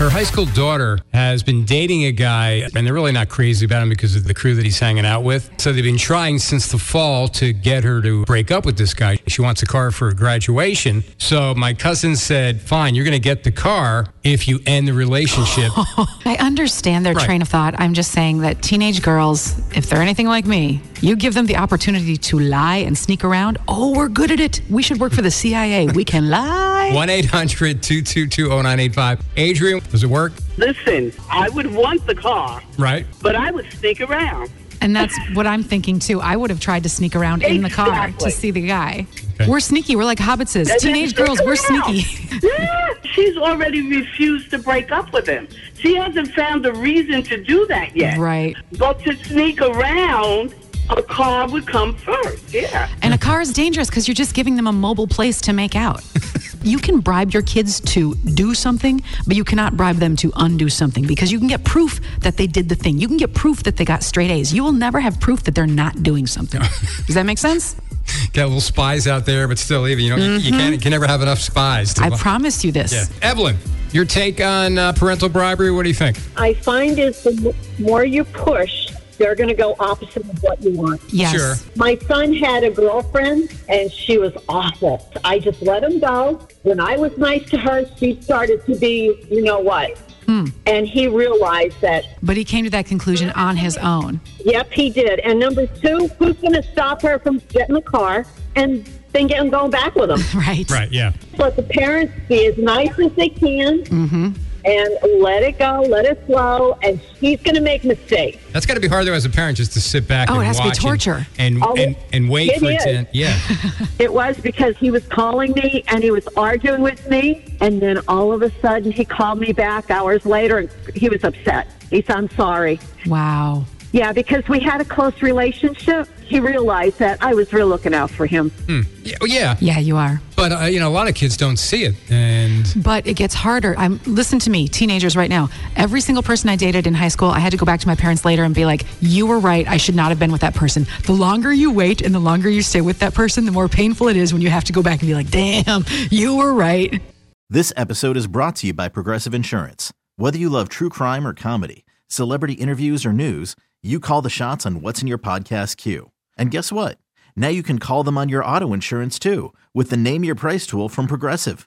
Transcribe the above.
Her high school daughter has been dating a guy, and they're really not crazy about him because of the crew that he's hanging out with. So they've been trying since the fall to get her to break up with this guy. She wants a car for graduation. So my cousin said, Fine, you're going to get the car if you end the relationship. I understand their Right. train of thought. I'm just saying that teenage girls, if they're anything like me, you give them the opportunity to lie and sneak around. Oh, we're good at it. We should work for the CIA. We can lie. 1 800 222 0985. Adrian, does it work? Listen, I would want the car, Right. but I would sneak around. And that's what I'm thinking too. I would have tried to sneak around in the car to see the guy. Okay. We're sneaky. We're like hobbitses. And Teenage girls, we're around. sneaky. Yeah, she's already refused to break up with him. She hasn't found a reason to do that yet. right. But to sneak around, a car would come first. Yeah. And a car is dangerous because you're just giving them a mobile place to make out. you can bribe your kids to do something, but you cannot bribe them to undo something because you can get proof that they did the thing. You can get proof that they got straight A's. You will never have proof that they're not doing something. Does that make sense? Got little spies out there, but still, even, you know, you, you can't, you can never have enough spies. To I promised you this. Yeah. Evelyn, your take on uh, parental bribery, what do you think? I find is the more you push, they're going to go opposite of what you want. Yes. Sure. My son had a girlfriend, and she was awful. I just let him go. When I was nice to her, she started to be, you know what? Hmm. And he realized that, But he came to that conclusion on his own. yep, he did. And number two, who's going to stop her from getting the car and then getting going back with him? Right. Right, yeah. Let the parents be as nice as they can mm-hmm. And let it go, let it flow. And he's going to make mistakes. That's got to be hard though as a parent just to sit back Oh, and it has to be watch and- torture. and Oh, and, and wait it for it is. to end. Yeah. It was because he was calling me and he was arguing with me. And then all of a sudden, he called me back hours later and he was upset. He said, I'm sorry. Wow. Yeah, because we had a close relationship. He realized that I was really looking out for him. yeah. oh, yeah. Yeah, you are. But uh, you know, a lot of kids don't see it, and But it gets harder. I'm listen to me, teenagers right now. Every single person I dated in high school, I had to go back to my parents later and be like, "You were right. I should not have been with that person." The longer you wait and the longer you stay with that person, the more painful it is when you have to go back and be like, "Damn, you were right." This episode is brought to you by Progressive Insurance. Whether you love true crime or comedy, celebrity interviews or news, you call the shots on what's in your podcast queue. And guess what? Now you can call them on your auto insurance too with the Name Your Price tool from Progressive.